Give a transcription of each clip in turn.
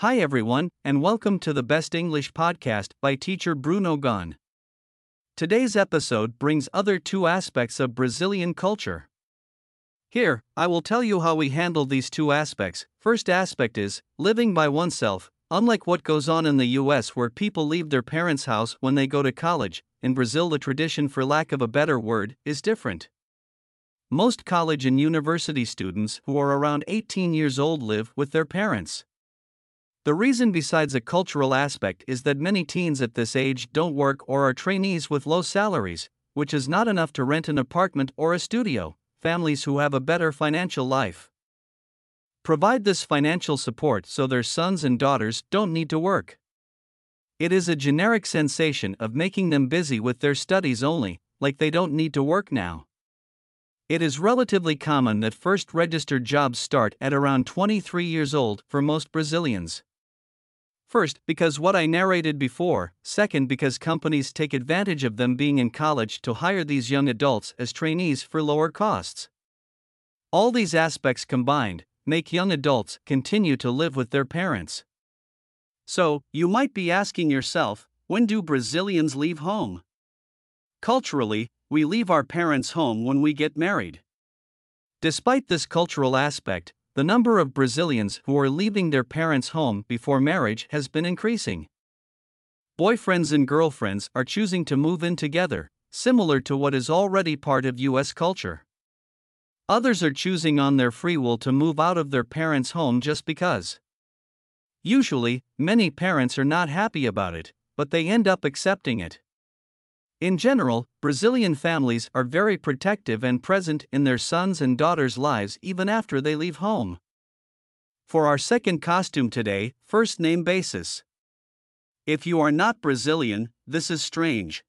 Hi everyone, and welcome to the Best English podcast by teacher Bruno Gon. Today's episode brings other two aspects of Brazilian culture. Here, I will tell you how we handle these two aspects. First aspect is living by oneself. Unlike what goes on in the US where people leave their parents' house when they go to college, in Brazil the tradition for lack of a better word is different. Most college and university students who are around 18 years old live with their parents. The reason, besides a cultural aspect, is that many teens at this age don't work or are trainees with low salaries, which is not enough to rent an apartment or a studio, families who have a better financial life. Provide this financial support so their sons and daughters don't need to work. It is a generic sensation of making them busy with their studies only, like they don't need to work now. It is relatively common that first registered jobs start at around 23 years old for most Brazilians. First, because what I narrated before, second, because companies take advantage of them being in college to hire these young adults as trainees for lower costs. All these aspects combined make young adults continue to live with their parents. So, you might be asking yourself when do Brazilians leave home? Culturally, we leave our parents' home when we get married. Despite this cultural aspect, the number of Brazilians who are leaving their parents' home before marriage has been increasing. Boyfriends and girlfriends are choosing to move in together, similar to what is already part of US culture. Others are choosing on their free will to move out of their parents' home just because. Usually, many parents are not happy about it, but they end up accepting it. In general, Brazilian families are very protective and present in their sons' and daughters' lives even after they leave home. For our second costume today, first name basis. If you are not Brazilian, this is strange.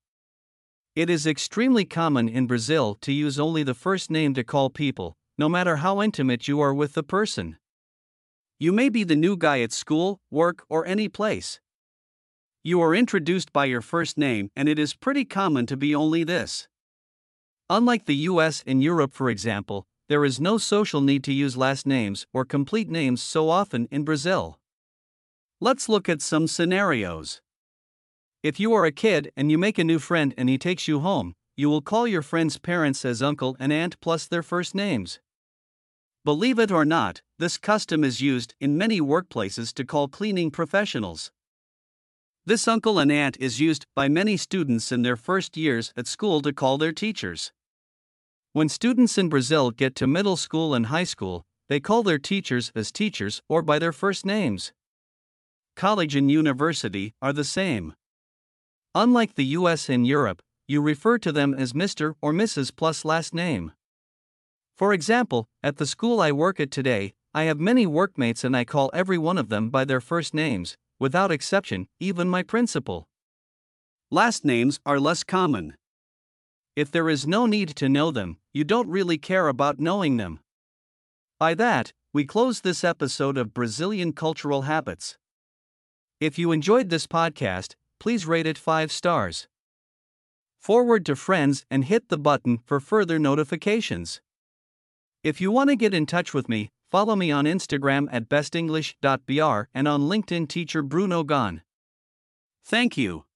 It is extremely common in Brazil to use only the first name to call people, no matter how intimate you are with the person. You may be the new guy at school, work, or any place. You are introduced by your first name, and it is pretty common to be only this. Unlike the US and Europe, for example, there is no social need to use last names or complete names so often in Brazil. Let's look at some scenarios. If you are a kid and you make a new friend and he takes you home, you will call your friend's parents as uncle and aunt plus their first names. Believe it or not, this custom is used in many workplaces to call cleaning professionals. This uncle and aunt is used by many students in their first years at school to call their teachers. When students in Brazil get to middle school and high school, they call their teachers as teachers or by their first names. College and university are the same. Unlike the US and Europe, you refer to them as Mr. or Mrs. plus last name. For example, at the school I work at today, I have many workmates and I call every one of them by their first names, without exception, even my principal. Last names are less common. If there is no need to know them, you don't really care about knowing them. By that, we close this episode of Brazilian Cultural Habits. If you enjoyed this podcast, please rate it 5 stars. Forward to friends and hit the button for further notifications. If you want to get in touch with me, follow me on Instagram at bestenglish.br and on LinkedIn teacher Bruno Gon. Thank you.